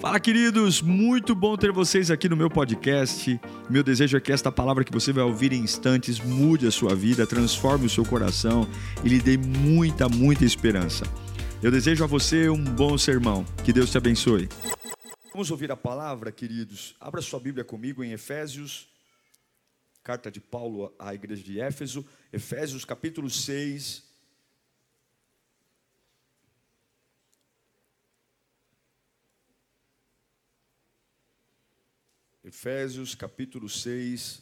Fala, queridos! Muito bom ter vocês aqui no meu podcast. Meu desejo é que esta palavra que você vai ouvir em instantes mude a sua vida, transforme o seu coração e lhe dê muita, muita esperança. Eu desejo a você um bom sermão. Que Deus te abençoe. Vamos ouvir a palavra, queridos. Abra sua Bíblia comigo em Efésios, carta de Paulo à igreja de Éfeso, Efésios capítulo 6, Efésios capítulo 6.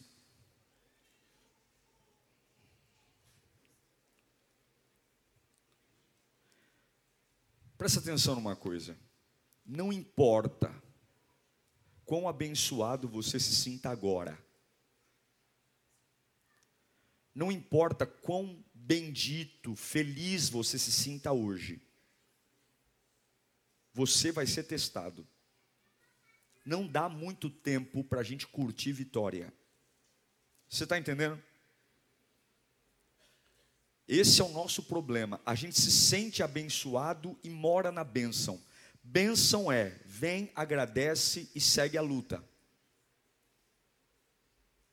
Presta atenção numa coisa. Não importa quão abençoado você se sinta agora. Não importa quão bendito, feliz você se sinta hoje. Você vai ser testado não dá muito tempo para a gente curtir vitória. Você está entendendo? Esse é o nosso problema. A gente se sente abençoado e mora na bênção. Bênção é, vem, agradece e segue a luta.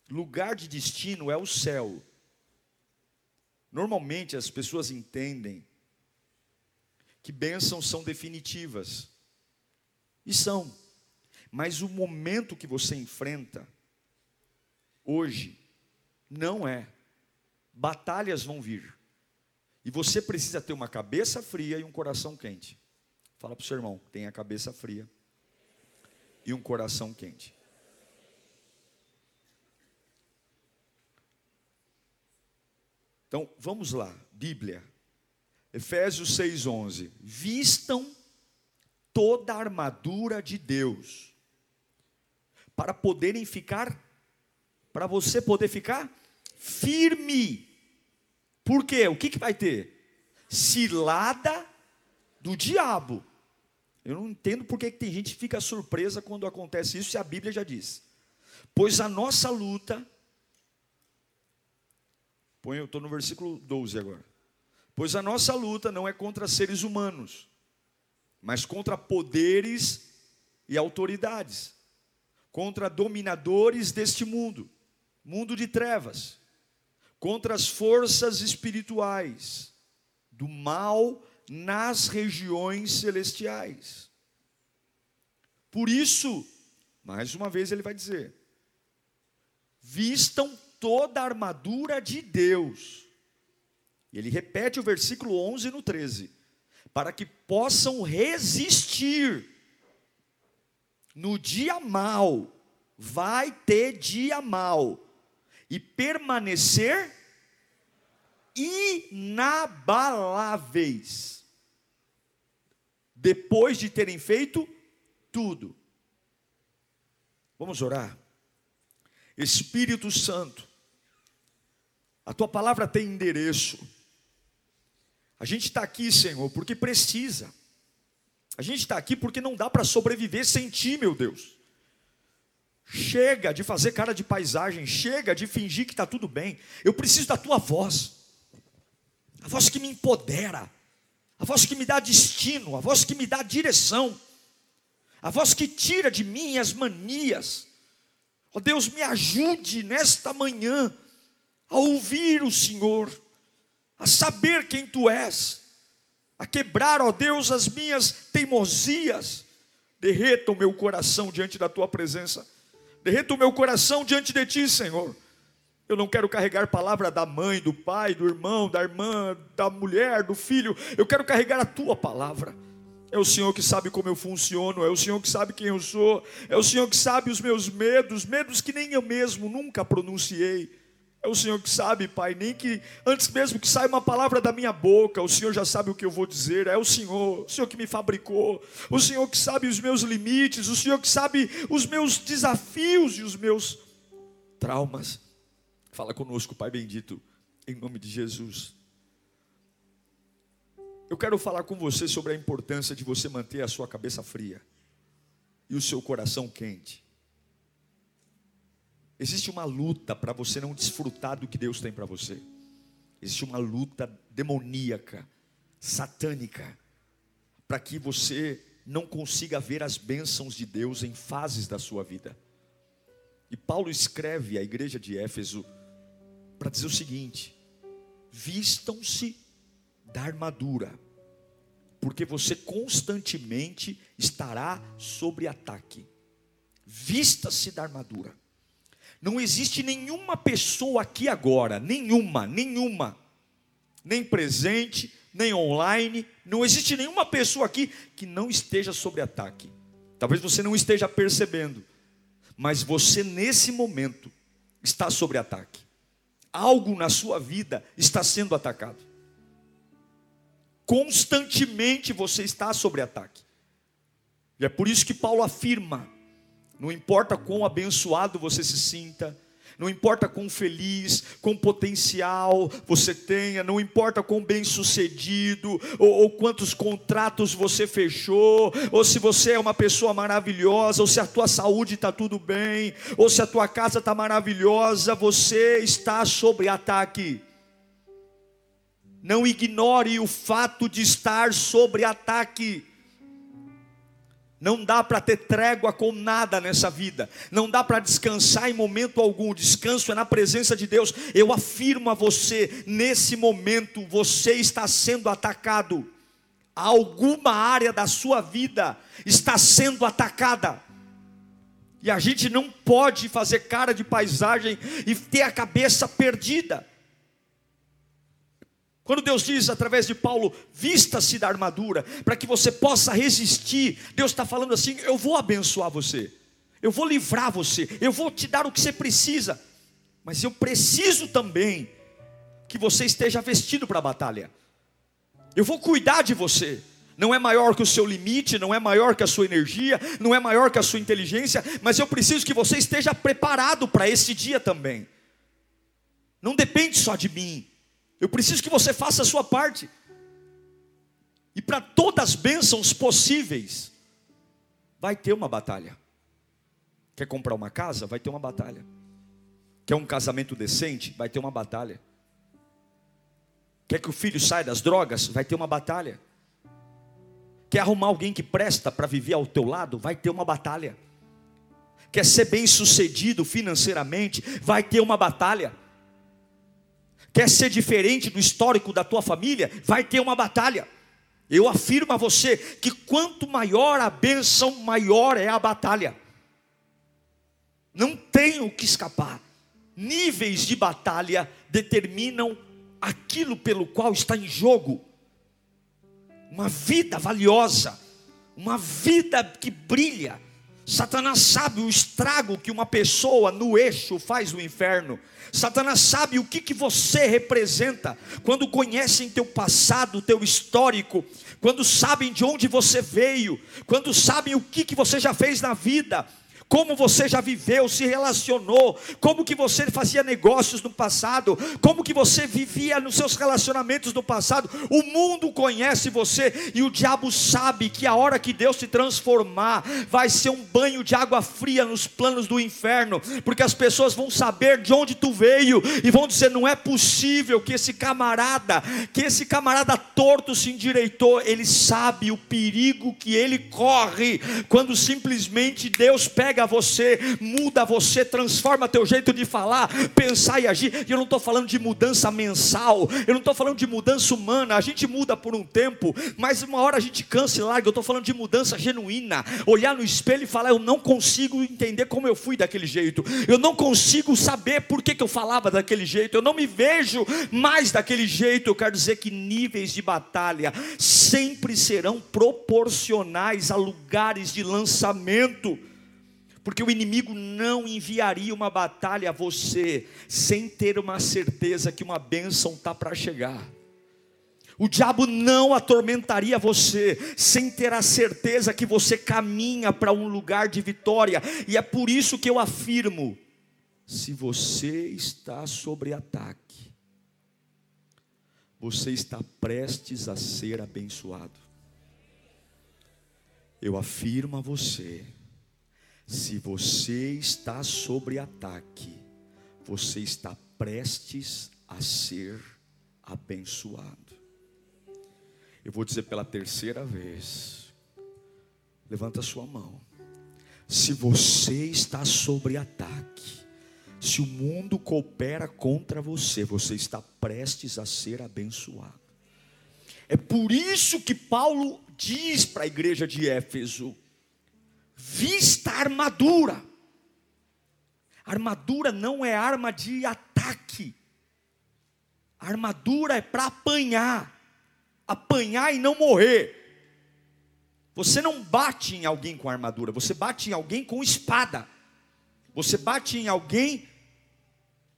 Lugar de destino é o céu. Normalmente as pessoas entendem que bênçãos são definitivas. E são. Mas o momento que você enfrenta hoje não é. Batalhas vão vir. E você precisa ter uma cabeça fria e um coração quente. Fala para o seu irmão, tem a cabeça fria e um coração quente. Então, vamos lá, Bíblia. Efésios 6:11. Vistam toda a armadura de Deus para poderem ficar, para você poder ficar firme. Por quê? O que, que vai ter? Cilada do diabo. Eu não entendo porque que tem gente que fica surpresa quando acontece isso, se a Bíblia já diz. Pois a nossa luta. Põe, eu estou no versículo 12 agora. Pois a nossa luta não é contra seres humanos, mas contra poderes e autoridades contra dominadores deste mundo, mundo de trevas, contra as forças espirituais do mal nas regiões celestiais. Por isso, mais uma vez ele vai dizer: vistam toda a armadura de Deus. Ele repete o versículo 11 no 13: para que possam resistir no dia mal, vai ter dia mal, e permanecer inabaláveis, depois de terem feito tudo. Vamos orar. Espírito Santo, a tua palavra tem endereço. A gente está aqui, Senhor, porque precisa. A gente está aqui porque não dá para sobreviver sem ti, meu Deus. Chega de fazer cara de paisagem, chega de fingir que está tudo bem. Eu preciso da tua voz, a voz que me empodera, a voz que me dá destino, a voz que me dá direção, a voz que tira de mim as manias. Ó oh, Deus, me ajude nesta manhã a ouvir o Senhor, a saber quem tu és a quebrar, ó Deus, as minhas teimosias. Derreta o meu coração diante da tua presença. Derreta o meu coração diante de ti, Senhor. Eu não quero carregar palavra da mãe, do pai, do irmão, da irmã, da mulher, do filho. Eu quero carregar a tua palavra. É o Senhor que sabe como eu funciono, é o Senhor que sabe quem eu sou, é o Senhor que sabe os meus medos, medos que nem eu mesmo nunca pronunciei. É o Senhor que sabe, Pai, nem que antes mesmo que saia uma palavra da minha boca, o Senhor já sabe o que eu vou dizer. É o Senhor, o Senhor que me fabricou, o Senhor que sabe os meus limites, o Senhor que sabe os meus desafios e os meus traumas. Fala conosco, Pai bendito, em nome de Jesus. Eu quero falar com você sobre a importância de você manter a sua cabeça fria e o seu coração quente. Existe uma luta para você não desfrutar do que Deus tem para você. Existe uma luta demoníaca, satânica, para que você não consiga ver as bênçãos de Deus em fases da sua vida. E Paulo escreve à igreja de Éfeso para dizer o seguinte: vistam-se da armadura, porque você constantemente estará sob ataque. Vista-se da armadura. Não existe nenhuma pessoa aqui agora, nenhuma, nenhuma, nem presente, nem online, não existe nenhuma pessoa aqui que não esteja sob ataque. Talvez você não esteja percebendo, mas você nesse momento está sob ataque. Algo na sua vida está sendo atacado. Constantemente você está sob ataque. E é por isso que Paulo afirma não importa quão abençoado você se sinta, não importa quão feliz, quão potencial você tenha, não importa quão bem sucedido, ou, ou, quantos contratos você fechou, ou se você é uma pessoa maravilhosa, ou se a tua saúde está tudo bem, ou se a tua casa está maravilhosa, você está sob ataque. Não ignore o fato de estar sob ataque. Não dá para ter trégua com nada nessa vida. Não dá para descansar em momento algum. O descanso é na presença de Deus. Eu afirmo a você, nesse momento você está sendo atacado. Alguma área da sua vida está sendo atacada. E a gente não pode fazer cara de paisagem e ter a cabeça perdida. Quando Deus diz através de Paulo, vista-se da armadura, para que você possa resistir, Deus está falando assim: eu vou abençoar você, eu vou livrar você, eu vou te dar o que você precisa, mas eu preciso também que você esteja vestido para a batalha, eu vou cuidar de você. Não é maior que o seu limite, não é maior que a sua energia, não é maior que a sua inteligência, mas eu preciso que você esteja preparado para esse dia também. Não depende só de mim, eu preciso que você faça a sua parte. E para todas as bênçãos possíveis, vai ter uma batalha. Quer comprar uma casa? Vai ter uma batalha. Quer um casamento decente? Vai ter uma batalha. Quer que o filho saia das drogas? Vai ter uma batalha. Quer arrumar alguém que presta para viver ao teu lado? Vai ter uma batalha. Quer ser bem sucedido financeiramente? Vai ter uma batalha. Quer ser diferente do histórico da tua família? Vai ter uma batalha. Eu afirmo a você que quanto maior a bênção, maior é a batalha. Não tem o que escapar. Níveis de batalha determinam aquilo pelo qual está em jogo. Uma vida valiosa, uma vida que brilha. Satanás sabe o estrago que uma pessoa no eixo faz no inferno. Satanás sabe o que, que você representa quando conhecem teu passado, teu histórico, quando sabem de onde você veio, quando sabem o que, que você já fez na vida como você já viveu, se relacionou, como que você fazia negócios no passado, como que você vivia nos seus relacionamentos no passado. O mundo conhece você e o diabo sabe que a hora que Deus se transformar vai ser um banho de água fria nos planos do inferno, porque as pessoas vão saber de onde tu veio e vão dizer: não é possível que esse camarada, que esse camarada torto se endireitou, ele sabe o perigo que ele corre quando simplesmente Deus pega pega você, muda você, transforma teu jeito de falar, pensar e agir. E eu não estou falando de mudança mensal, eu não estou falando de mudança humana. A gente muda por um tempo, mas uma hora a gente cansa e larga. Eu estou falando de mudança genuína. Olhar no espelho e falar: Eu não consigo entender como eu fui daquele jeito, eu não consigo saber por que, que eu falava daquele jeito, eu não me vejo mais daquele jeito. Eu quero dizer que níveis de batalha sempre serão proporcionais a lugares de lançamento porque o inimigo não enviaria uma batalha a você sem ter uma certeza que uma bênção está para chegar. O diabo não atormentaria você sem ter a certeza que você caminha para um lugar de vitória, e é por isso que eu afirmo: se você está sobre ataque, você está prestes a ser abençoado. Eu afirmo a você, se você está sobre ataque, você está prestes a ser abençoado. Eu vou dizer pela terceira vez: Levanta sua mão. Se você está sobre ataque, se o mundo coopera contra você, você está prestes a ser abençoado. É por isso que Paulo diz para a igreja de Éfeso: vista a armadura. armadura não é arma de ataque. A armadura é para apanhar, apanhar e não morrer. Você não bate em alguém com armadura, você bate em alguém com espada. Você bate em alguém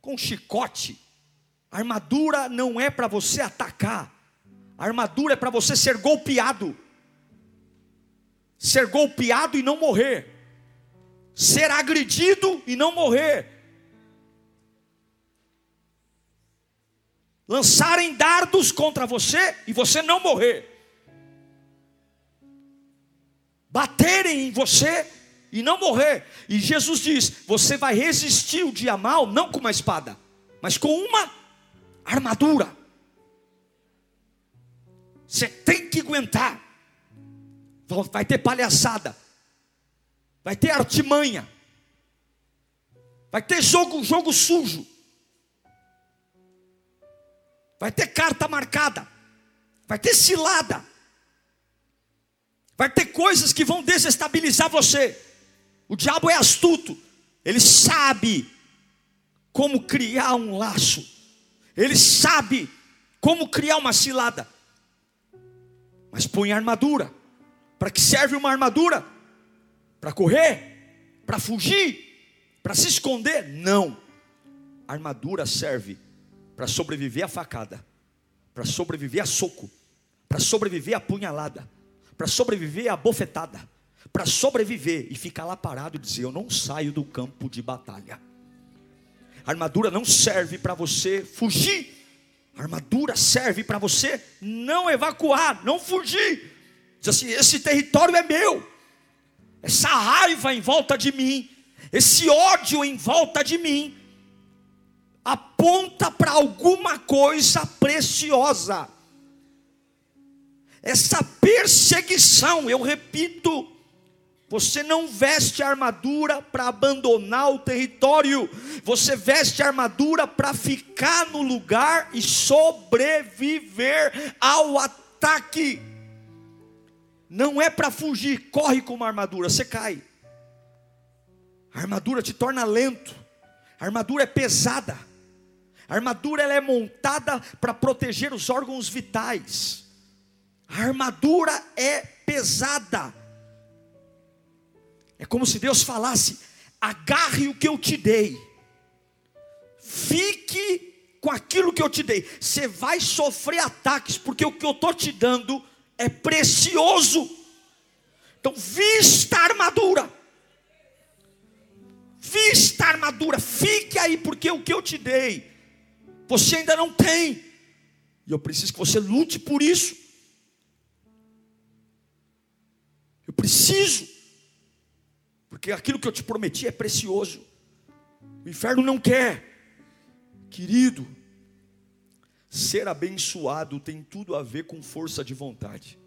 com chicote. A armadura não é para você atacar. A armadura é para você ser golpeado. Ser golpeado e não morrer. Ser agredido e não morrer. Lançarem dardos contra você e você não morrer. Baterem em você e não morrer. E Jesus diz: você vai resistir o dia mal, não com uma espada, mas com uma armadura. Você tem que aguentar. Vai ter palhaçada. Vai ter artimanha. Vai ter jogo, jogo sujo. Vai ter carta marcada. Vai ter cilada. Vai ter coisas que vão desestabilizar você. O diabo é astuto. Ele sabe como criar um laço. Ele sabe como criar uma cilada. Mas põe armadura. Para que serve uma armadura? Para correr? Para fugir? Para se esconder? Não. A armadura serve para sobreviver à facada, para sobreviver a soco, para sobreviver à punhalada, para sobreviver à bofetada, para sobreviver e ficar lá parado e dizer: Eu não saio do campo de batalha. A armadura não serve para você fugir, a armadura serve para você não evacuar, não fugir. Diz assim: esse território é meu, essa raiva em volta de mim, esse ódio em volta de mim, aponta para alguma coisa preciosa. Essa perseguição, eu repito, você não veste armadura para abandonar o território, você veste armadura para ficar no lugar e sobreviver ao ataque. Não é para fugir, corre com uma armadura, você cai. A armadura te torna lento, a armadura é pesada, a armadura ela é montada para proteger os órgãos vitais, a armadura é pesada. É como se Deus falasse: agarre o que eu te dei, fique com aquilo que eu te dei. Você vai sofrer ataques, porque o que eu estou te dando é precioso. Então, vista a armadura. Vista a armadura, fique aí, porque o que eu te dei, você ainda não tem, e eu preciso que você lute por isso. Eu preciso porque aquilo que eu te prometi é precioso. O inferno não quer, querido. Ser abençoado tem tudo a ver com força de vontade.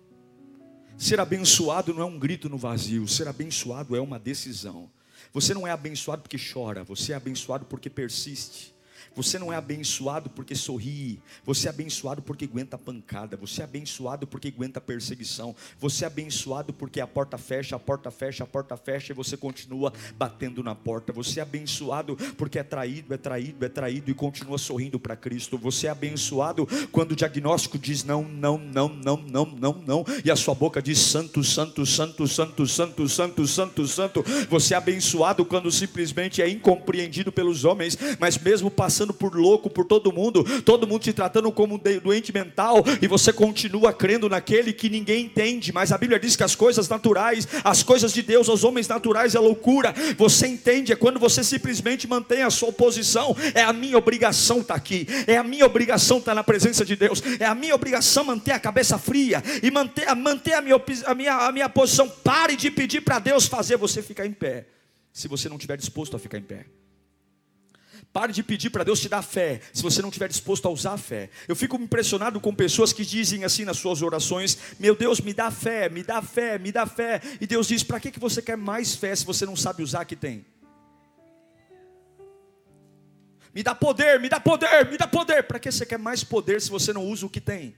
Ser abençoado não é um grito no vazio, ser abençoado é uma decisão. Você não é abençoado porque chora, você é abençoado porque persiste. Você não é abençoado porque sorri, você é abençoado porque aguenta pancada, você é abençoado porque aguenta perseguição, você é abençoado porque a porta fecha, a porta fecha, a porta fecha e você continua batendo na porta. Você é abençoado porque é traído, é traído, é traído e continua sorrindo para Cristo. Você é abençoado quando o diagnóstico diz não, não, não, não, não, não, não, e a sua boca diz santo, santo, santo, santo, santo, santo, santo, santo. Você é abençoado quando simplesmente é incompreendido pelos homens, mas mesmo passando passando por louco por todo mundo, todo mundo te tratando como doente mental, e você continua crendo naquele que ninguém entende, mas a Bíblia diz que as coisas naturais, as coisas de Deus aos homens naturais é loucura. Você entende, é quando você simplesmente mantém a sua posição, é a minha obrigação estar tá aqui, é a minha obrigação estar tá na presença de Deus, é a minha obrigação manter a cabeça fria e manter, manter a, minha, a, minha, a minha posição. Pare de pedir para Deus fazer você ficar em pé, se você não estiver disposto a ficar em pé. Pare de pedir para Deus te dar fé, se você não estiver disposto a usar a fé. Eu fico impressionado com pessoas que dizem assim nas suas orações: Meu Deus, me dá fé, me dá fé, me dá fé. E Deus diz: Para que, que você quer mais fé se você não sabe usar que tem? Me dá poder, me dá poder, me dá poder. Para que você quer mais poder se você não usa o que tem?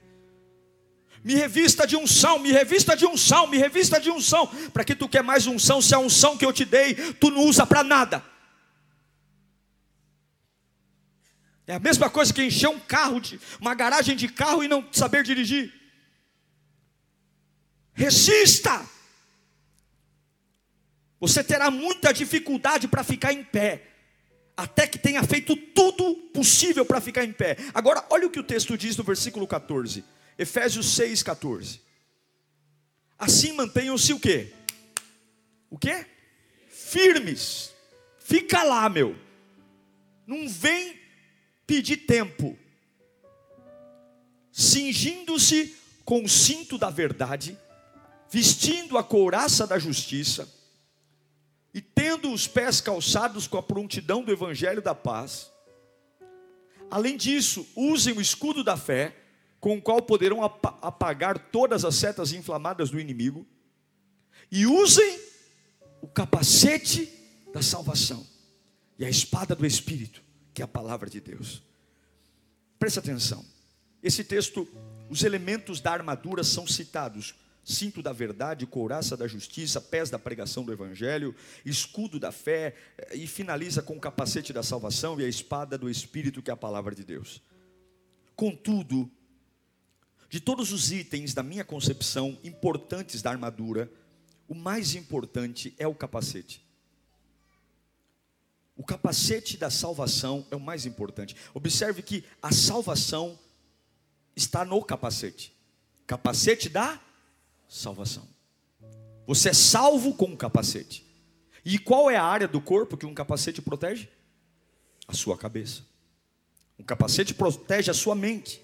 Me revista de unção, me revista de unção, me revista de unção. Para que tu quer mais unção se a unção que eu te dei tu não usa para nada? É a mesma coisa que encher um carro, de, uma garagem de carro e não saber dirigir. Resista. Você terá muita dificuldade para ficar em pé, até que tenha feito tudo possível para ficar em pé. Agora, olha o que o texto diz no versículo 14. Efésios 6, 14. Assim mantenham-se o quê? O quê? Firmes. Fica lá, meu. Não vem pedir tempo. Cingindo-se com o cinto da verdade, vestindo a couraça da justiça, e tendo os pés calçados com a prontidão do evangelho da paz. Além disso, usem o escudo da fé, com o qual poderão apagar todas as setas inflamadas do inimigo, e usem o capacete da salvação e a espada do Espírito, que é a palavra de Deus. Preste atenção. Esse texto, os elementos da armadura são citados: cinto da verdade, couraça da justiça, pés da pregação do evangelho, escudo da fé eh, e finaliza com o capacete da salvação e a espada do espírito, que é a palavra de Deus. Contudo, de todos os itens da minha concepção importantes da armadura, o mais importante é o capacete. O capacete da salvação é o mais importante. Observe que a salvação está no capacete. Capacete da salvação. Você é salvo com o capacete. E qual é a área do corpo que um capacete protege? A sua cabeça. Um capacete protege a sua mente.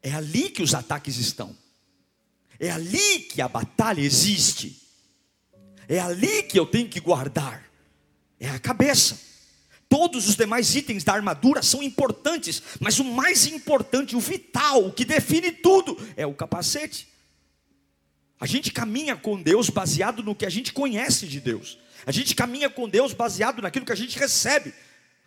É ali que os ataques estão. É ali que a batalha existe. É ali que eu tenho que guardar. É a cabeça. Todos os demais itens da armadura são importantes, mas o mais importante, o vital, o que define tudo, é o capacete. A gente caminha com Deus baseado no que a gente conhece de Deus. A gente caminha com Deus baseado naquilo que a gente recebe,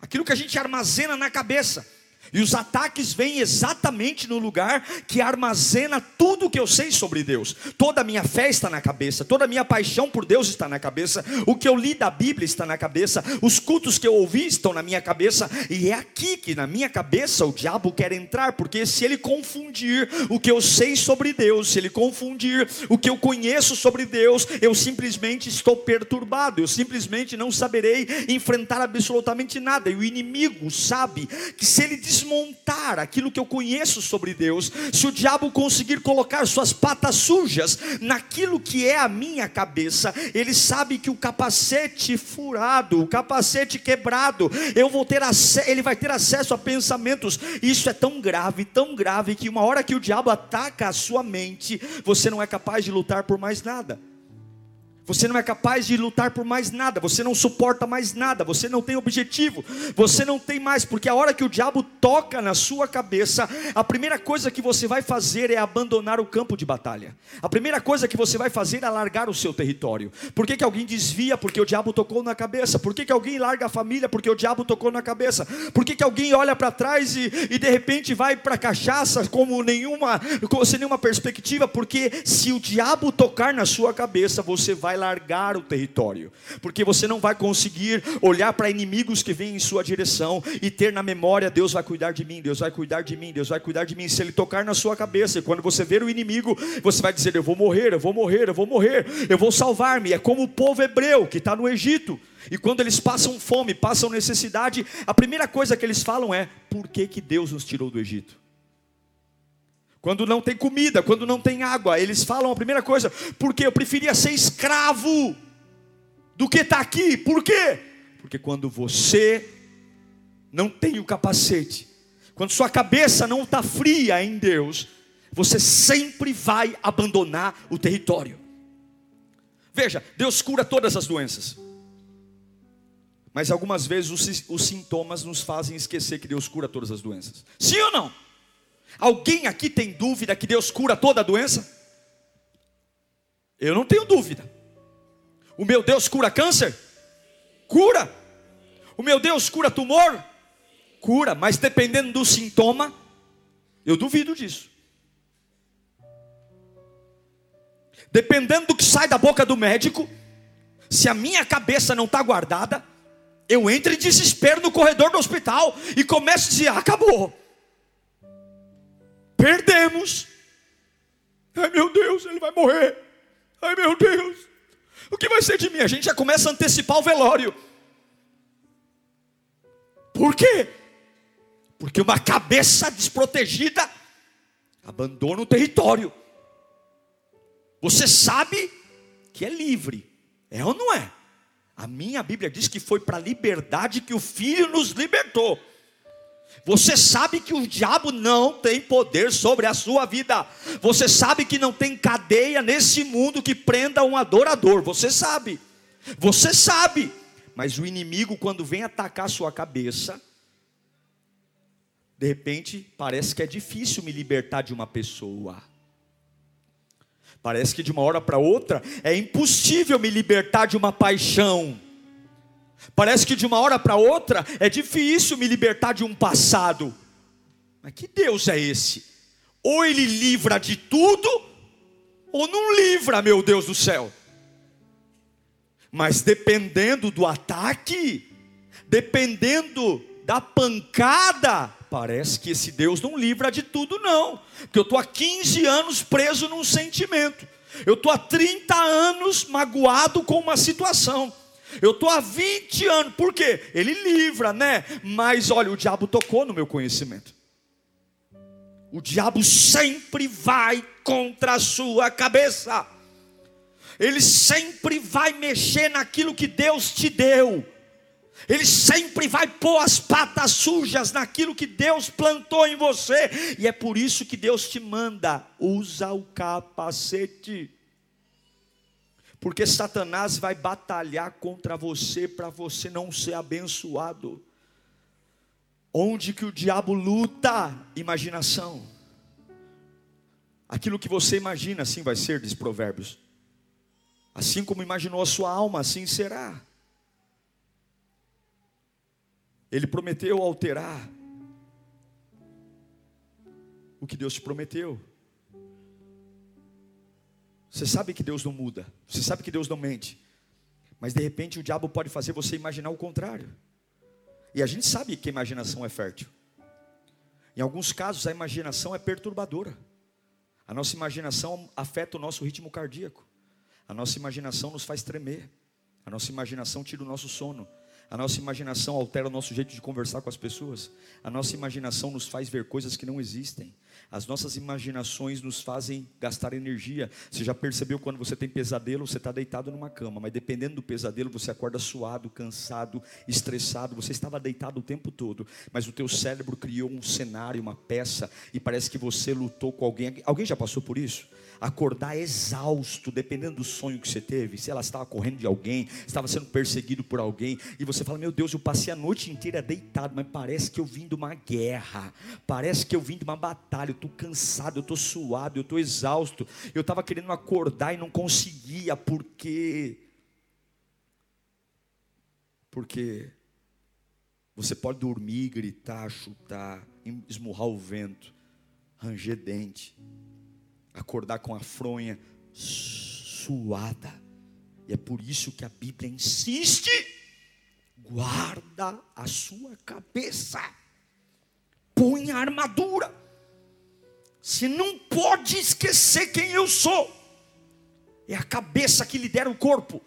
aquilo que a gente armazena na cabeça. E os ataques vêm exatamente no lugar que armazena tudo o que eu sei sobre Deus. Toda a minha fé está na cabeça, toda a minha paixão por Deus está na cabeça, o que eu li da Bíblia está na cabeça, os cultos que eu ouvi estão na minha cabeça, e é aqui que na minha cabeça o diabo quer entrar, porque se ele confundir o que eu sei sobre Deus, se ele confundir o que eu conheço sobre Deus, eu simplesmente estou perturbado, eu simplesmente não saberei enfrentar absolutamente nada, e o inimigo sabe que se ele desmontar aquilo que eu conheço sobre Deus, se o diabo conseguir colocar suas patas sujas naquilo que é a minha cabeça, ele sabe que o capacete furado, o capacete quebrado, eu vou ter ele vai ter acesso a pensamentos. Isso é tão grave, tão grave que uma hora que o diabo ataca a sua mente, você não é capaz de lutar por mais nada. Você não é capaz de lutar por mais nada, você não suporta mais nada, você não tem objetivo, você não tem mais, porque a hora que o diabo toca na sua cabeça, a primeira coisa que você vai fazer é abandonar o campo de batalha. A primeira coisa que você vai fazer é largar o seu território. Por que, que alguém desvia? Porque o diabo tocou na cabeça. Por que, que alguém larga a família? Porque o diabo tocou na cabeça. Por que, que alguém olha para trás e, e de repente vai para a cachaça como nenhuma, sem nenhuma perspectiva? Porque se o diabo tocar na sua cabeça, você vai largar o território, porque você não vai conseguir olhar para inimigos que vêm em sua direção e ter na memória: Deus vai cuidar de mim, Deus vai cuidar de mim, Deus vai cuidar de mim. Se ele tocar na sua cabeça, e quando você ver o inimigo, você vai dizer: Eu vou morrer, eu vou morrer, eu vou morrer, eu vou salvar-me. É como o povo hebreu que está no Egito. E quando eles passam fome, passam necessidade, a primeira coisa que eles falam é: por que, que Deus nos tirou do Egito? Quando não tem comida, quando não tem água, eles falam a primeira coisa, porque eu preferia ser escravo do que estar tá aqui. Por quê? Porque quando você não tem o capacete, quando sua cabeça não está fria em Deus, você sempre vai abandonar o território. Veja, Deus cura todas as doenças. Mas algumas vezes os, os, sintomas nos fazem esquecer que Deus cura todas as doenças. Sim ou não? Alguém aqui tem dúvida que Deus cura toda a doença? Eu não tenho dúvida. O meu Deus cura câncer? Cura. O meu Deus cura tumor? Cura, mas dependendo do sintoma, eu duvido disso. Dependendo do que sai da boca do médico, se a minha cabeça não está guardada, eu entro em desespero no corredor do hospital e começo a dizer: ah, acabou, perdemos. Ai meu Deus, ele vai morrer. Ai meu Deus, o que vai ser de mim? A gente já começa a antecipar o velório. Por quê? Porque uma cabeça desprotegida abandona o território. Você sabe que é livre, é ou não é? A minha Bíblia diz que foi para a liberdade que o Filho nos libertou. Você sabe que o diabo não tem poder sobre a sua vida. Você sabe que não tem cadeia nesse mundo que prenda um adorador. Você sabe. Você sabe. Mas o inimigo, quando vem atacar a sua cabeça, de repente parece que é difícil me libertar de uma pessoa. Parece que de uma hora para outra é impossível me libertar de uma paixão. Parece que de uma hora para outra é difícil me libertar de um passado. Mas que Deus é esse? Ou ele livra de tudo, ou não livra, meu Deus do céu. Mas dependendo do ataque, dependendo da pancada, parece que esse Deus não livra de tudo, não. Porque eu estou há 15 anos preso num sentimento. Eu estou há 30 anos magoado com uma situação. Eu estou há 20 anos, por quê? Ele livra, né? Mas olha, o diabo tocou no meu conhecimento. O diabo sempre vai contra a sua cabeça. Ele sempre vai mexer naquilo que Deus te deu. Ele sempre vai pôr as patas sujas naquilo que Deus plantou em você. E é por isso que Deus te manda, usa o capacete. Porque Satanás vai batalhar contra você para você não ser abençoado. Onde que o diabo luta? Imaginação. Aquilo que você imagina, assim vai ser, diz Provérbios. Assim como imaginou a sua alma, assim será. Ele prometeu alterar o que Deus te prometeu. Você sabe que Deus não muda, você sabe que Deus não mente, mas de repente o diabo pode fazer você imaginar o contrário. E a gente sabe que a imaginação é fértil. Em alguns casos a imaginação é perturbadora. A nossa imaginação afeta o nosso ritmo cardíaco. A nossa imaginação nos faz tremer. A nossa imaginação tira o nosso sono. A nossa imaginação altera o nosso jeito de conversar com as pessoas. A nossa imaginação nos faz ver coisas que não existem. As nossas imaginações nos fazem gastar energia. Você já percebeu quando você tem pesadelo, você está deitado numa cama, mas dependendo do pesadelo, você acorda suado, cansado, estressado. Você estava deitado o tempo todo, mas o teu cérebro criou um cenário, uma peça, e parece que você lutou com alguém. Alguém já passou por isso? acordar exausto, dependendo do sonho que você teve, se ela estava correndo de alguém, estava sendo perseguido por alguém, e você fala: Meu Deus, eu passei a noite inteira deitado, mas parece que eu vim de uma guerra, parece que eu vim de uma batalha, eu estou cansado, eu estou suado, eu estou exausto, eu estava querendo acordar e não conseguia, porque. Porque você pode dormir, gritar, chutar, esmurrar o vento, ranger dente, acordar com a fronha suada. E é por isso que a Bíblia insiste: guarda a sua cabeça, põe a armadura. Você não pode esquecer quem eu sou. É a cabeça que lidera o corpo,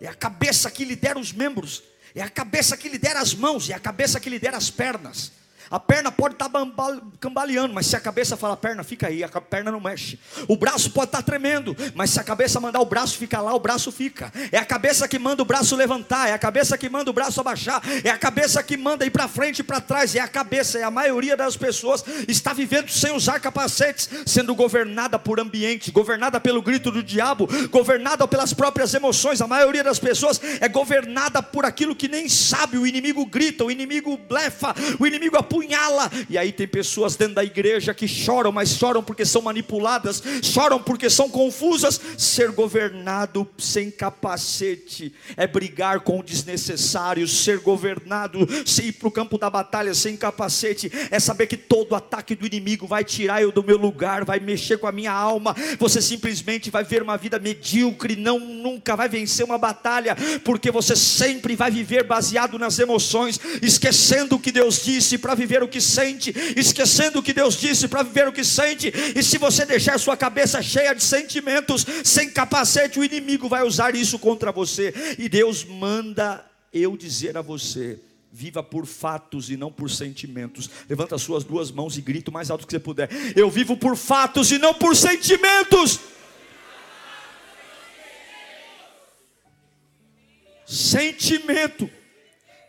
é a cabeça que lidera os membros, é a cabeça que lidera as mãos, é a cabeça que lidera as pernas. A perna pode estar tá cambaleando, mas se a cabeça fala perna, fica aí, a perna não mexe. O braço pode estar tá tremendo, mas se a cabeça mandar o braço ficar lá, o braço fica. É a cabeça que manda o braço levantar, é a cabeça que manda o braço abaixar, é a cabeça que manda ir para frente e para trás, é a cabeça, é a maioria das pessoas está vivendo sem usar capacetes, sendo governada por ambiente, governada pelo grito do diabo, governada pelas próprias emoções. A maioria das pessoas é governada por aquilo que nem sabe, o inimigo grita, o inimigo blefa, o inimigo apunha apunhala. E aí tem pessoas dentro da igreja que choram, mas choram porque são manipuladas, choram porque são confusas. Ser governado sem capacete é brigar com o desnecessário. Ser governado, sem ir para o campo da batalha sem capacete, é saber que todo ataque do inimigo vai tirar eu do meu lugar, vai mexer com a minha alma. Você simplesmente vai ver uma vida medíocre, não nunca vai vencer uma batalha, porque você sempre vai viver baseado nas emoções, esquecendo o que Deus disse para viver viver o que sente, esquecendo o que Deus disse para viver o que sente. E se você deixar sua cabeça cheia de sentimentos, sem capacete, o inimigo vai usar isso contra você. E Deus manda eu dizer a você: Viva por fatos e não por sentimentos. Levanta as suas duas mãos e grita o mais alto que você puder. Eu vivo por fatos e não por sentimentos. Sentimento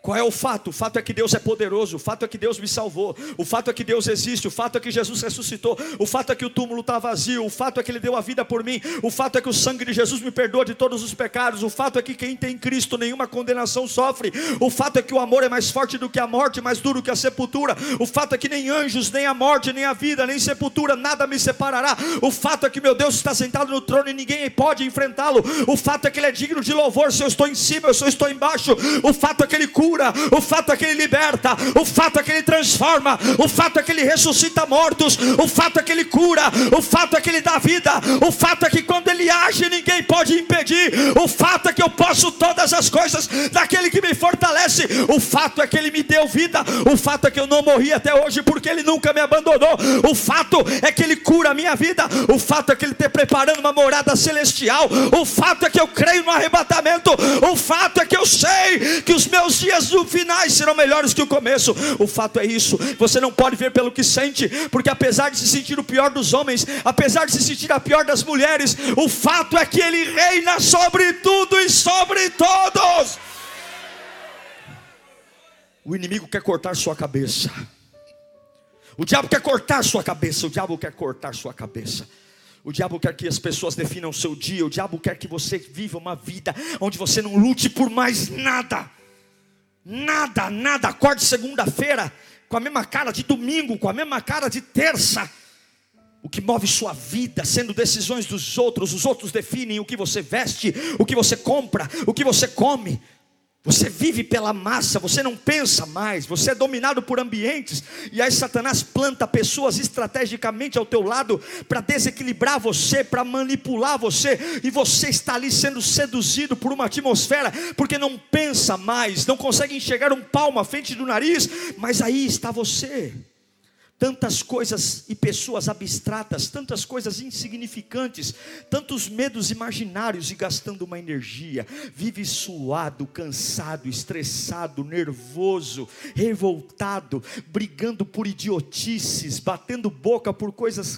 qual é o fato? O fato é que Deus é poderoso, o fato é que Deus me salvou, o fato é que Deus existe, o fato é que Jesus ressuscitou, o fato é que o túmulo está vazio, o fato é que Ele deu a vida por mim, o fato é que o sangue de Jesus me perdoa de todos os pecados, o fato é que quem tem Cristo nenhuma condenação sofre, o fato é que o amor é mais forte do que a morte, mais duro que a sepultura, o fato é que nem anjos, nem a morte, nem a vida, nem sepultura, nada me separará, o fato é que meu Deus está sentado no trono e ninguém pode enfrentá-lo, o fato é que Ele é digno de louvor, se eu estou em cima, se eu estou embaixo, o fato é que Ele cura cura, o fato é que Ele liberta, o fato é que Ele transforma, o fato é que Ele ressuscita mortos, o fato é que Ele cura, o fato é que Ele dá vida, o fato é que quando Ele age ninguém pode impedir, o fato é que eu posso todas as coisas daquele que me fortalece, o fato é que Ele me deu vida, o fato é que eu não morri até hoje porque Ele nunca me abandonou, o fato é que Ele cura a minha vida, o fato é que Ele está preparando uma morada celestial, o fato é que eu creio no arrebatamento, o fato é que eu sei que os meus dias dias do finais serão melhores que o começo. O fato é isso. Você não pode ver pelo que sente, porque apesar de se sentir o pior dos homens, apesar de se sentir a pior das mulheres, o fato é que ele reina sobre tudo e sobre todos. O inimigo quer cortar sua cabeça. O diabo quer cortar sua cabeça. O diabo quer cortar sua cabeça. O diabo quer que as pessoas definam o seu dia. O diabo quer que você viva uma vida onde você não lute por mais nada. Nada, nada. Acorde segunda-feira com a mesma cara de domingo, com a mesma cara de terça. O que move sua vida, sendo decisões dos outros, os outros definem o que você veste, o que você compra, o que você come. Você vive pela massa, você não pensa mais, você é dominado por ambientes, e aí Satanás planta pessoas estrategicamente ao teu lado para desequilibrar você, para manipular você, e você está ali sendo seduzido por uma atmosfera, porque não pensa mais, não consegue enxergar um palmo à frente do nariz, mas aí está você tantas coisas e pessoas abstratas, tantas coisas insignificantes, tantos medos imaginários e gastando uma energia, vive suado, cansado, estressado, nervoso, revoltado, brigando por idiotices, batendo boca por coisas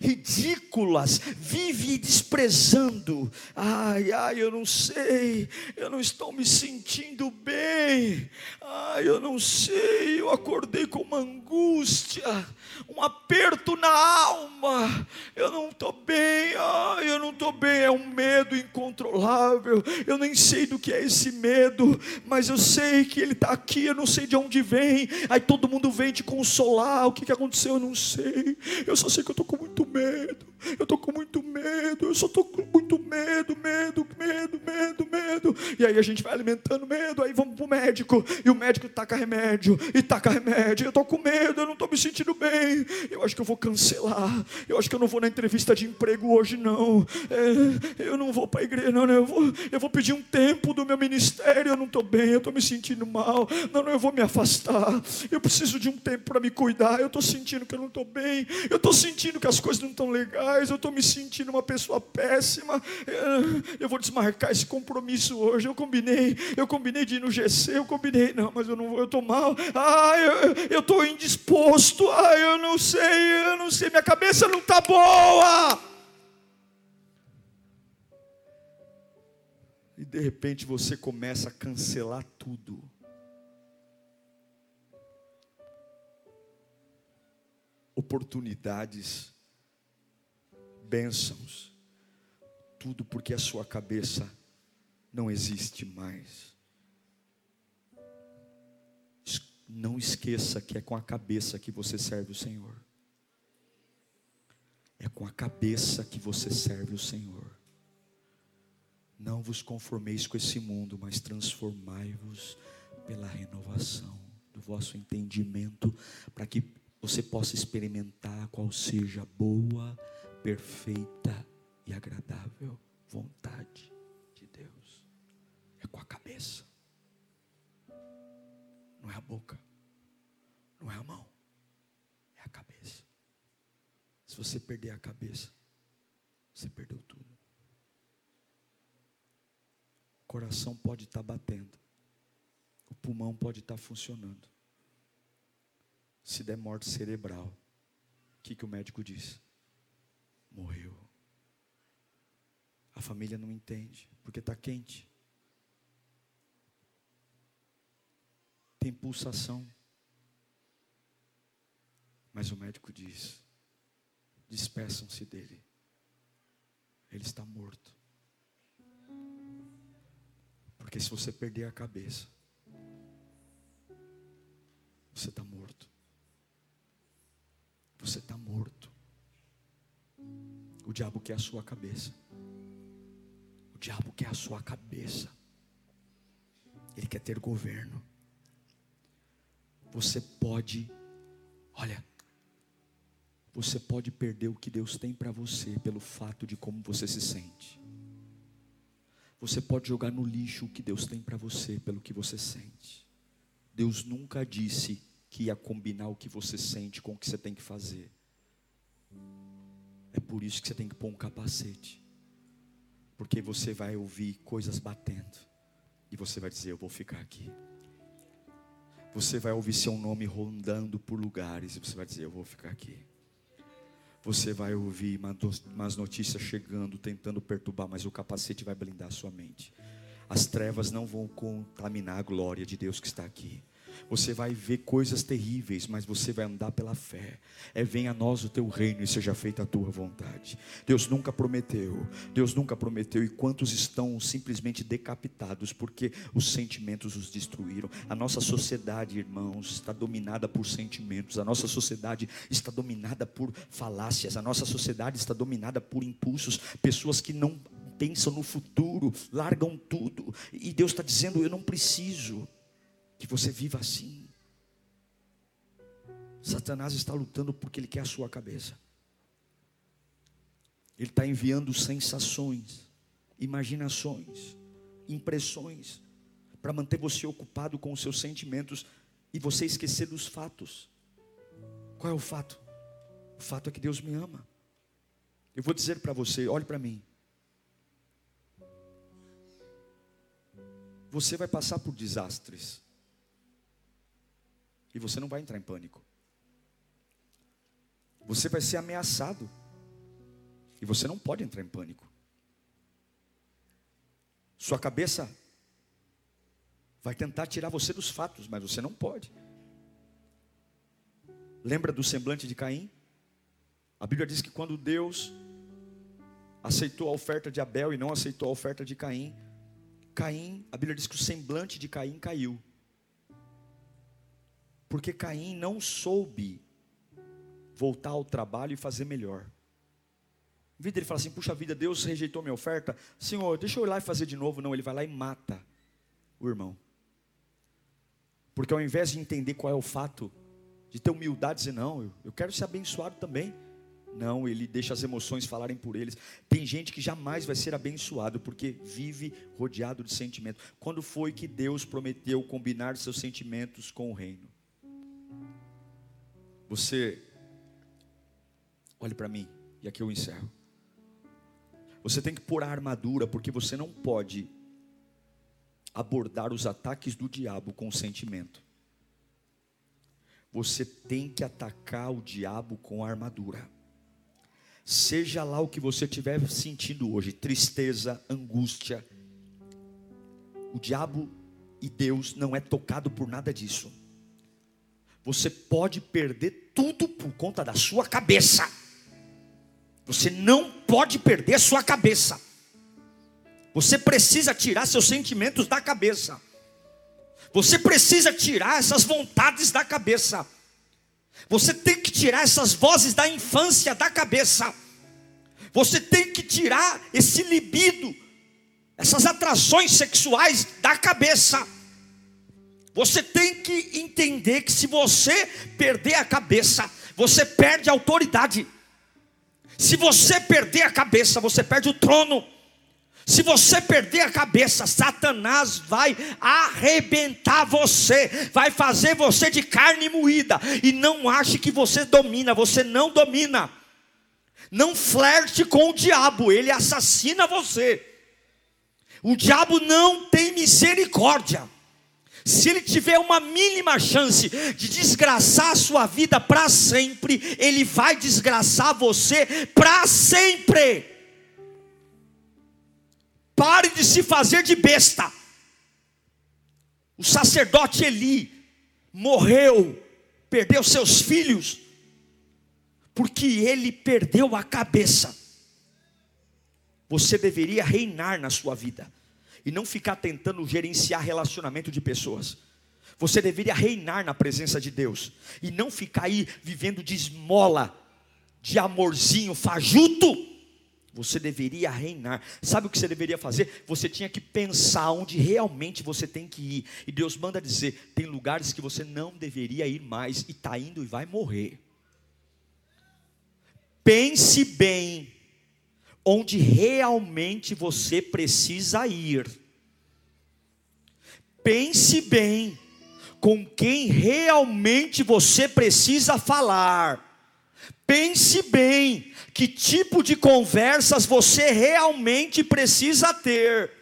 ridículas, vive desprezando. Ai, ai, eu não sei, eu não estou me sentindo bem. Ai, eu não sei, eu acordei com uma angústia, um aperto na alma. Eu não estou bem, ai, eu não estou bem. É um medo incontrolável. Eu nem sei do que é esse medo, mas eu sei que ele está aqui. Eu não sei de onde vem. Aí todo mundo vem te consolar. O que, que aconteceu? Eu não sei. Eu só sei que eu estou com muito medo. Eu estou com muito medo. Eu só estou com muito medo, medo, medo, medo, medo. E aí a gente vai alimentando medo. Aí vamos para o médico. E o médico taca remédio. E taca remédio. Eu estou com medo. Eu não estou me sentindo bem. Eu acho que eu vou cancelar. Eu acho que eu não vou na entrevista de emprego hoje, não. É, eu não vou para a igreja, não. Eu vou, eu vou pedir um tempo do meu ministério. Eu não estou bem. Eu estou me sentindo mal. Não, não, eu vou me afastar. Eu preciso de um tempo para me cuidar. Eu estou sentindo que eu não estou bem. Eu estou sentindo que as coisas não estão legais, eu estou me sentindo uma pessoa péssima. Eu vou desmarcar esse compromisso hoje. Eu combinei, eu combinei de ir no GC, eu combinei, não, mas eu não eu estou mal. Ah, eu estou indisposto. Ah, eu não sei, eu não sei, minha cabeça não está boa. E de repente você começa a cancelar tudo. Oportunidades, bênçãos, tudo porque a sua cabeça não existe mais. Não esqueça que é com a cabeça que você serve o Senhor. É com a cabeça que você serve o Senhor. Não vos conformeis com esse mundo, mas transformai-vos pela renovação do vosso entendimento, para que você possa experimentar qual seja a boa, perfeita e agradável vontade de Deus. É com a cabeça, não é a boca, não é a mão, é a cabeça. Se você perder a cabeça, você perdeu tudo coração pode estar batendo, o pulmão pode estar funcionando. Se der morte cerebral, o que, que o médico diz? Morreu. A família não entende, porque está quente. Tem pulsação. Mas o médico diz: despeçam-se dele. Ele está morto. Porque se você perder a cabeça, você está morto. Você está morto. O diabo quer a sua cabeça. O diabo quer a sua cabeça. Ele quer ter governo. Você pode, olha, você pode perder o que Deus tem para você pelo fato de como você se sente. Você pode jogar no lixo o que Deus tem para você pelo que você sente. Deus nunca disse que ia combinar o que você sente com o que você tem que fazer. É por isso que você tem que pôr um capacete. Porque você vai ouvir coisas batendo. E você vai dizer: Eu vou ficar aqui. Você vai ouvir seu nome rondando por lugares. E você vai dizer: Eu vou ficar aqui. Você vai ouvir umas notícias chegando, tentando perturbar, mas o capacete vai blindar a sua mente. As trevas não vão contaminar a glória de Deus que está aqui. Você vai ver coisas terríveis, mas você vai andar pela fé. É venha a nós o teu reino e seja feita a tua vontade. Deus nunca prometeu, Deus nunca prometeu. E quantos estão simplesmente decapitados porque os sentimentos os destruíram? A nossa sociedade, irmãos, está dominada por sentimentos. A nossa sociedade está dominada por falácias. A nossa sociedade está dominada por impulsos. Pessoas que não pensam no futuro, largam tudo. E Deus está dizendo: Eu não preciso que você viva assim. Satanás está lutando porque ele quer a sua cabeça. Ele está enviando sensações, imaginações, impressões, para manter você ocupado com os seus sentimentos e você esquecer dos fatos. Qual é o fato? O fato é que Deus me ama. Eu vou dizer para você, olhe para mim. Você vai passar por desastres. E você não vai entrar em pânico. Você vai ser ameaçado. E você não pode entrar em pânico. Sua cabeça vai tentar tirar você dos fatos, mas você não pode. Lembra do semblante de Caim? A Bíblia diz que quando Deus aceitou a oferta de Abel e não aceitou a oferta de Caim, Caim, a Bíblia diz que o semblante de Caim caiu. Porque Caim não soube voltar ao trabalho e fazer melhor. Em vez dele falar assim, puxa vida, Deus rejeitou minha oferta, Senhor, deixa eu ir lá e fazer de novo. Não, ele vai lá e mata o irmão. Porque ao invés de entender qual é o fato, de ter humildade, dizer, não, eu quero ser abençoado também. Não, ele deixa as emoções falarem por eles. Tem gente que jamais vai ser abençoado porque vive rodeado de sentimento. Quando foi que Deus prometeu combinar seus sentimentos com o reino? Você Olhe para mim, e aqui eu encerro. Você tem que pôr a armadura, porque você não pode abordar os ataques do diabo com sentimento. Você tem que atacar o diabo com a armadura. Seja lá o que você estiver sentindo hoje, tristeza, angústia. O diabo e Deus não é tocado por nada disso. Você pode perder tudo por conta da sua cabeça. Você não pode perder sua cabeça. Você precisa tirar seus sentimentos da cabeça. Você precisa tirar essas vontades da cabeça. Você tem que tirar essas vozes da infância da cabeça. Você tem que tirar esse libido, essas atrações sexuais da cabeça. Você tem que entender que se você perder a cabeça, você perde a autoridade. Se você perder a cabeça, você perde o trono. Se você perder a cabeça, Satanás vai arrebentar você, vai fazer você de carne moída. E não ache que você domina, você não domina. Não flerte com o diabo, ele assassina você. O diabo não tem misericórdia. Se ele tiver uma mínima chance de desgraçar a sua vida para sempre, ele vai desgraçar você para sempre. Pare de se fazer de besta. O sacerdote Eli morreu, perdeu seus filhos, porque ele perdeu a cabeça. Você deveria reinar na sua vida e não ficar tentando gerenciar relacionamento de pessoas. Você deveria reinar na presença de Deus e não ficar aí vivendo de esmola, de amorzinho fajuto. Você deveria reinar. Sabe o que você deveria fazer? Você tinha que pensar onde realmente você tem que ir. E Deus manda dizer: tem lugares que você não deveria ir mais e está indo e vai morrer. Pense bem onde realmente você precisa ir. Pense bem com quem realmente você precisa falar. Pense bem que tipo de conversas você realmente precisa ter.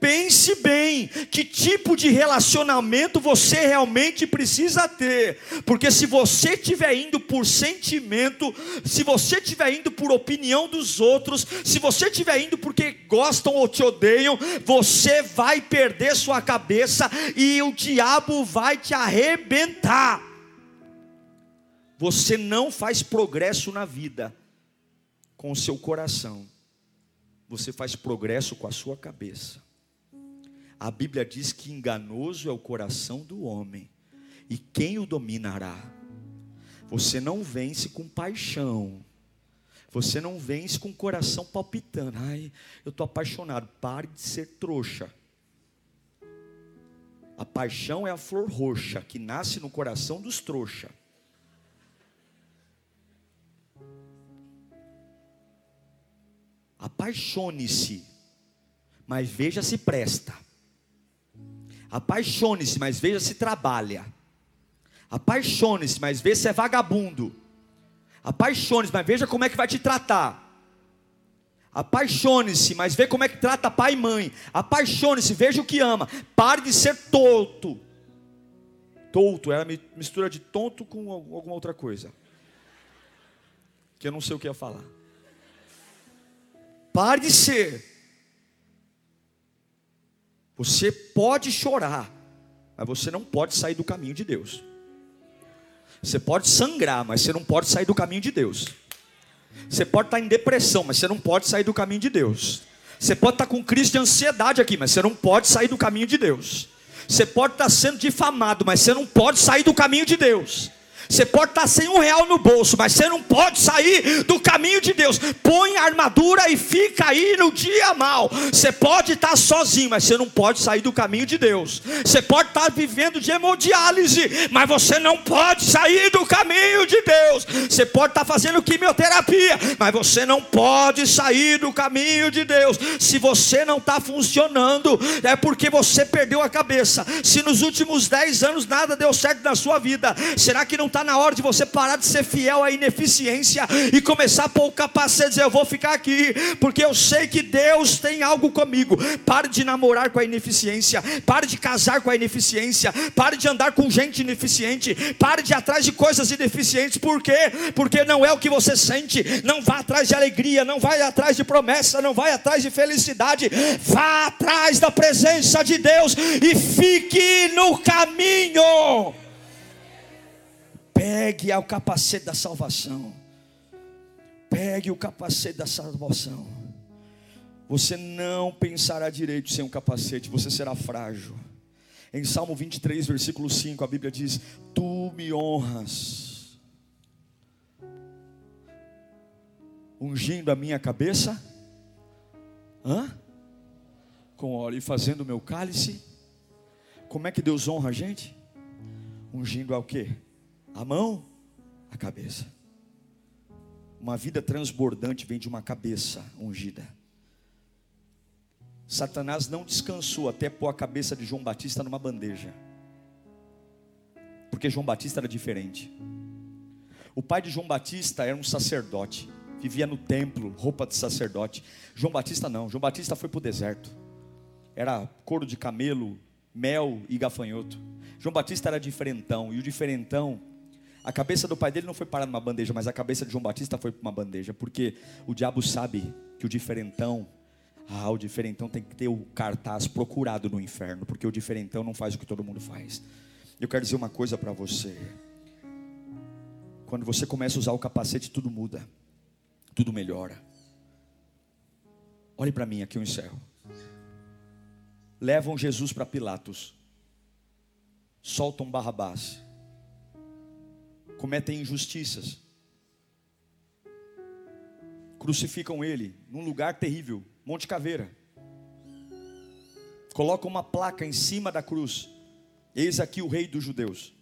Pense bem que tipo de relacionamento você realmente precisa ter, porque se você estiver indo por sentimento, se você estiver indo por opinião dos outros, se você estiver indo porque gostam ou te odeiam, você vai perder sua cabeça e o diabo vai te arrebentar. Você não faz progresso na vida com o seu coração, você faz progresso com a sua cabeça. A Bíblia diz que enganoso é o coração do homem, e quem o dominará? Você não vence com paixão, você não vence com o coração palpitando. Ai, eu estou apaixonado. Pare de ser trouxa. A paixão é a flor roxa que nasce no coração dos trouxa. Apaixone-se, mas veja se presta. Apaixone-se, mas veja se trabalha. Apaixone-se, mas veja se é vagabundo. Apaixone-se, mas veja como é que vai te tratar. Apaixone-se, mas veja como é que trata pai e mãe. Apaixone-se, veja o que ama. Pare de ser tonto. Tonto, é a mistura de tonto com alguma outra coisa. Que eu não sei o que ia falar. Pare de ser. Você pode chorar, mas você não pode sair do caminho de Deus. Você pode sangrar, mas você não pode sair do caminho de Deus. Você pode estar em depressão, mas você não pode sair do caminho de Deus. Você pode estar com crise de ansiedade aqui, mas você não pode sair do caminho de Deus. Você pode estar sendo difamado, mas você não pode sair do caminho de Deus. Você pode estar sem um real no bolso, mas você não pode sair do caminho de Deus. Põe a armadura e fica aí no dia mal. Você pode estar sozinho, mas você não pode sair do caminho de Deus. Você pode estar vivendo de hemodiálise, mas você não pode sair do caminho de Deus. Você pode estar fazendo quimioterapia, mas você não pode sair do caminho de Deus. Se você não está funcionando, é porque você perdeu a cabeça. Se nos últimos 10 anos nada deu certo na sua vida, será que não está está na hora de você parar de ser fiel à ineficiência e começar a pôr o capacete e dizer: Eu vou ficar aqui, porque eu sei que Deus tem algo comigo. Pare de namorar com a ineficiência, pare de casar com a ineficiência, pare de andar com gente ineficiente, pare de ir atrás de coisas ineficientes. Por quê? Porque não é o que você sente. Não vá atrás de alegria, não vai atrás de promessa, não vai atrás de felicidade. Vá atrás da presença de Deus e fique no caminho. Pegue o capacete da salvação. Pegue o capacete da salvação. Você não pensará direito sem um capacete, você será frágil. Em Salmo 23, versículo 5, a Bíblia diz: Tu me honras, ungindo a minha cabeça, hã? com óleo e fazendo o meu cálice. Como é que Deus honra a gente? Ungindo ao quê? A mão, a cabeça. Uma vida transbordante vem de uma cabeça ungida. Satanás não descansou até pôr a cabeça de João Batista numa bandeja. Porque João Batista era diferente. O pai de João Batista era um sacerdote, vivia no templo, roupa de sacerdote. João Batista não, João Batista foi para o deserto. Era couro de camelo, mel e gafanhoto. João Batista era diferentão, e o diferentão a cabeça do pai dele não foi parar numa bandeja, mas a cabeça de João Batista foi para uma bandeja, porque o diabo sabe que o diferentão, ah, o diferentão tem que ter o cartaz procurado no inferno, porque o diferentão não faz o que todo mundo faz. Eu quero dizer uma coisa para você. Quando você começa a usar o capacete, tudo muda, tudo melhora. Olhe para mim, aqui eu encerro. Levam Jesus para Pilatos, soltam Barrabás cometem injustiças, crucificam ele num lugar terrível, Monte Caveira, colocam uma placa em cima da cruz: Eis aqui o Rei dos Judeus.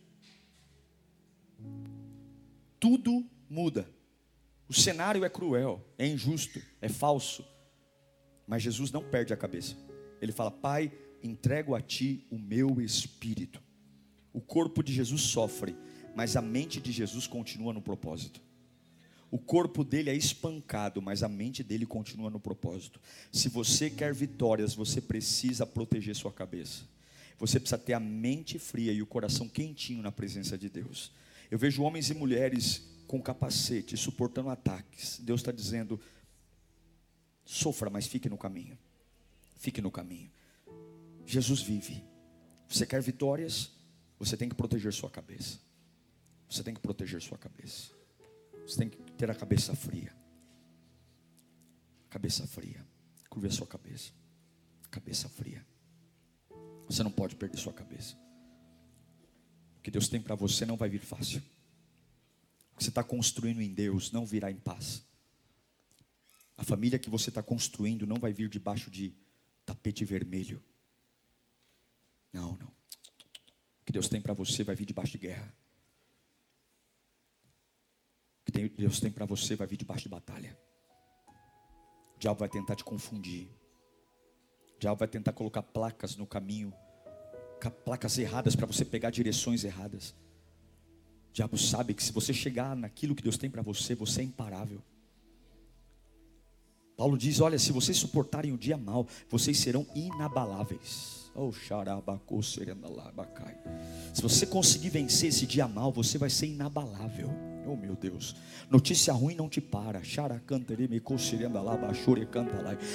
Tudo muda. O cenário é cruel, é injusto, é falso. Mas Jesus não perde a cabeça. Ele fala: Pai, entrego a ti o meu espírito. O corpo de Jesus sofre, mas a mente de Jesus continua no propósito. O corpo dele é espancado, mas a mente dele continua no propósito. Se você quer vitórias, você precisa proteger sua cabeça. Você precisa ter a mente fria e o coração quentinho na presença de Deus. Eu vejo homens e mulheres com capacete, suportando ataques. Deus está dizendo: sofra, mas fique no caminho. Fique no caminho. Jesus vive. Você quer vitórias? Você tem que proteger sua cabeça. Você tem que proteger sua cabeça. Você tem que ter a cabeça fria. Cabeça fria. Curva a sua cabeça. Cabeça fria. Você não pode perder sua cabeça. O que Deus tem para você não vai vir fácil. O que você está construindo em Deus não virá em paz. A família que você está construindo não vai vir debaixo de tapete vermelho. Não, não. O que Deus tem para você vai vir debaixo de guerra que Deus tem para você vai vir debaixo de batalha. O diabo vai tentar te confundir. O diabo vai tentar colocar placas no caminho, placas erradas para você pegar direções erradas. O diabo sabe que se você chegar naquilo que Deus tem para você, você é imparável. Paulo diz: Olha, se vocês suportarem o dia mal, vocês serão inabaláveis. Oh, Se você conseguir vencer esse dia mal, você vai ser inabalável. Oh meu Deus, notícia ruim não te para.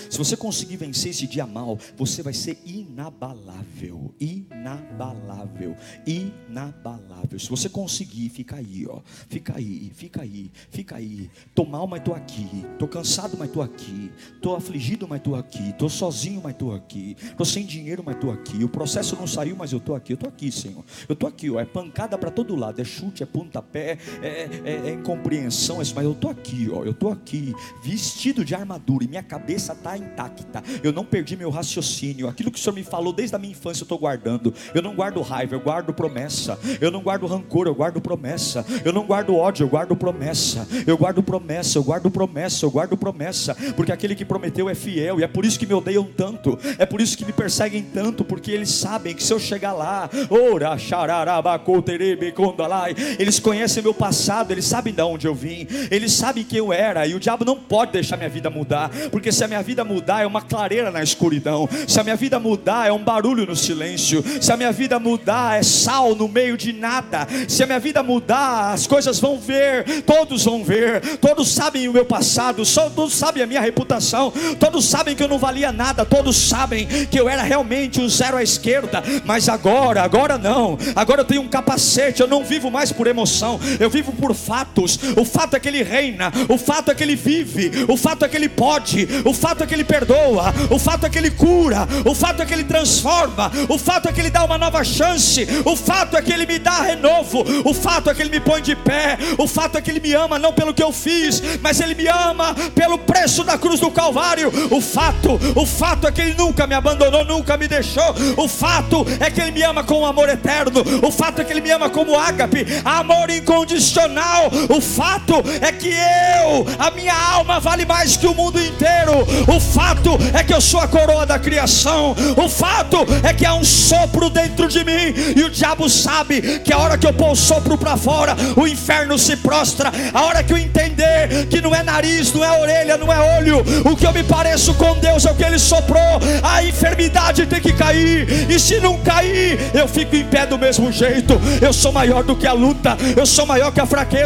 Se você conseguir vencer esse dia mal, você vai ser inabalável, inabalável, inabalável. Se você conseguir, fica aí, ó, fica aí, fica aí, fica aí. Tô mal, mas tô aqui. Tô cansado, mas tô aqui. Tô afligido, mas tô aqui. Tô sozinho, mas tô aqui. Tô sem dinheiro, mas tô aqui. O processo não saiu, mas eu tô aqui. Eu tô aqui, Senhor. Eu tô aqui, ó. É pancada para todo lado. É chute, é pontapé, é é, é incompreensão, mas eu estou aqui, ó, eu estou aqui, vestido de armadura, e minha cabeça está intacta. Eu não perdi meu raciocínio. Aquilo que o Senhor me falou desde a minha infância, eu estou guardando. Eu não guardo raiva, eu guardo promessa. Eu não guardo rancor, eu guardo promessa. Eu não guardo ódio, eu guardo promessa. Eu guardo promessa, eu guardo promessa, eu guardo promessa. Porque aquele que prometeu é fiel, e é por isso que me odeiam tanto, é por isso que me perseguem tanto, porque eles sabem que se eu chegar lá, ora, eles conhecem meu passado, eles sabem de onde eu vim, eles sabem quem eu era, e o diabo não pode deixar minha vida mudar, porque se a minha vida mudar é uma clareira na escuridão, se a minha vida mudar é um barulho no silêncio, se a minha vida mudar é sal no meio de nada, se a minha vida mudar, as coisas vão ver, todos vão ver, todos sabem o meu passado, todos sabem a minha reputação, todos sabem que eu não valia nada, todos sabem que eu era realmente o zero à esquerda, mas agora, agora não, agora eu tenho um capacete, eu não vivo mais por emoção, eu vivo por fatos. O fato é que ele reina, o fato é que ele vive, o fato é que ele pode, o fato é que ele perdoa, o fato é que ele cura, o fato é que ele transforma, o fato é que ele dá uma nova chance, o fato é que ele me dá renovo, o fato é que ele me põe de pé, o fato é que ele me ama não pelo que eu fiz, mas ele me ama pelo preço da cruz do Calvário. O fato, o fato é que ele nunca me abandonou, nunca me deixou. O fato é que ele me ama com amor eterno. O fato é que ele me ama como ágape, amor incondicional. O fato é que eu, a minha alma vale mais que o mundo inteiro. O fato é que eu sou a coroa da criação. O fato é que há um sopro dentro de mim e o diabo sabe que a hora que eu pôr o sopro para fora, o inferno se prostra. A hora que eu entender que não é nariz, não é orelha, não é olho, o que eu me pareço com Deus é o que ele soprou. A enfermidade tem que cair. E se não cair, eu fico em pé do mesmo jeito. Eu sou maior do que a luta, eu sou maior que a fraqueza,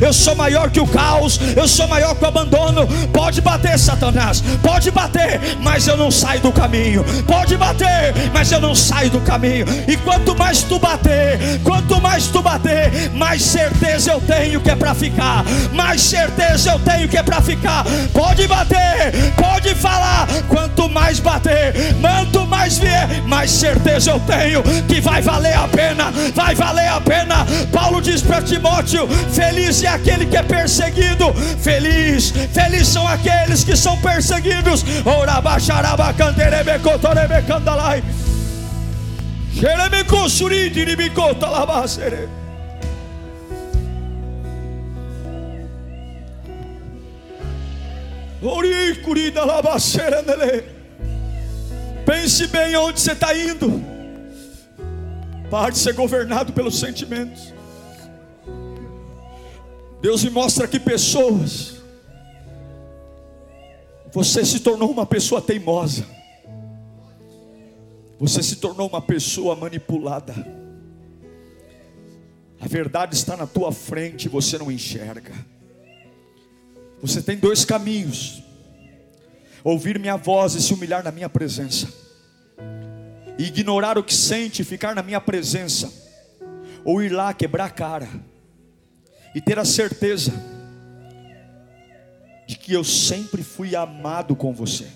eu sou maior que o caos, eu sou maior que o abandono. Pode bater, Satanás, pode bater, mas eu não saio do caminho. Pode bater, mas eu não saio do caminho. E quanto mais tu bater, quanto mais tu bater, mais certeza eu tenho que é para ficar. Mais certeza eu tenho que é para ficar. Pode bater, pode falar. Quanto mais bater, quanto mais certeza eu tenho que vai valer a pena. Vai valer a pena. Paulo diz para Timóteo: Feliz é aquele que é perseguido. Feliz, feliz são aqueles que são perseguidos. Orabaxaraba canterebe cotorebe candalai. Pense bem aonde você está indo. Pare de ser governado pelos sentimentos. Deus me mostra aqui pessoas. Você se tornou uma pessoa teimosa. Você se tornou uma pessoa manipulada. A verdade está na tua frente, você não enxerga. Você tem dois caminhos: ouvir minha voz e se humilhar na minha presença, e ignorar o que sente e ficar na minha presença, ou ir lá quebrar a cara e ter a certeza de que eu sempre fui amado com você.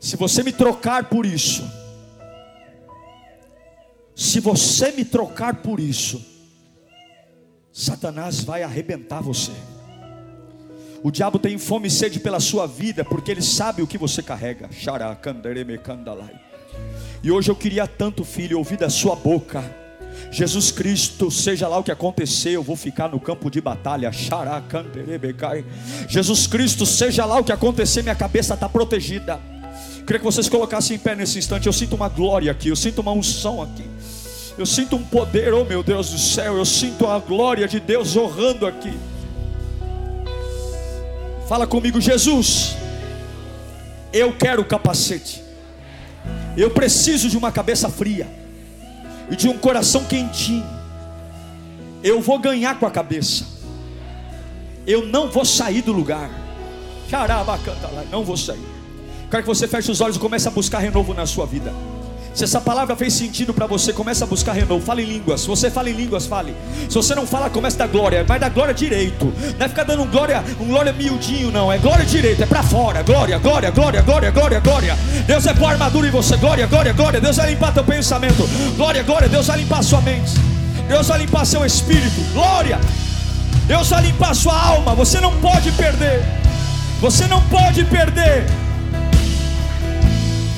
Se você me trocar por isso, se você me trocar por isso, Satanás vai arrebentar você. O diabo tem fome e sede pela sua vida, porque ele sabe o que você carrega. E hoje eu queria tanto, filho, ouvir da sua boca. Jesus Cristo, seja lá o que acontecer, eu vou ficar no campo de batalha. Jesus Cristo, seja lá o que acontecer, minha cabeça está protegida. Queria que vocês colocassem em pé nesse instante. Eu sinto uma glória aqui, eu sinto uma unção aqui. Eu sinto um poder, oh meu Deus do céu, eu sinto a glória de Deus honrando aqui. Fala comigo, Jesus. Eu quero capacete. Eu preciso de uma cabeça fria e de um coração quentinho. Eu vou ganhar com a cabeça. Eu não vou sair do lugar. Não vou sair. Quero que você feche os olhos e comece a buscar renovo na sua vida. Se essa palavra fez sentido para você, comece a buscar renovo. Fale em línguas. Se você fala em línguas, fale. Se você não fala, comece da glória. Mas da glória direito. Não é ficar dando um glória, um glória miudinho, não. É glória direito, é para fora. Glória, glória, glória, glória, glória, glória. Deus é pôr armadura em você. Glória, glória, glória. Deus vai limpar teu pensamento. Glória, glória. Deus vai limpar sua mente. Deus vai limpar seu espírito. Glória. Deus vai limpar sua alma. Você não pode perder. Você não pode perder.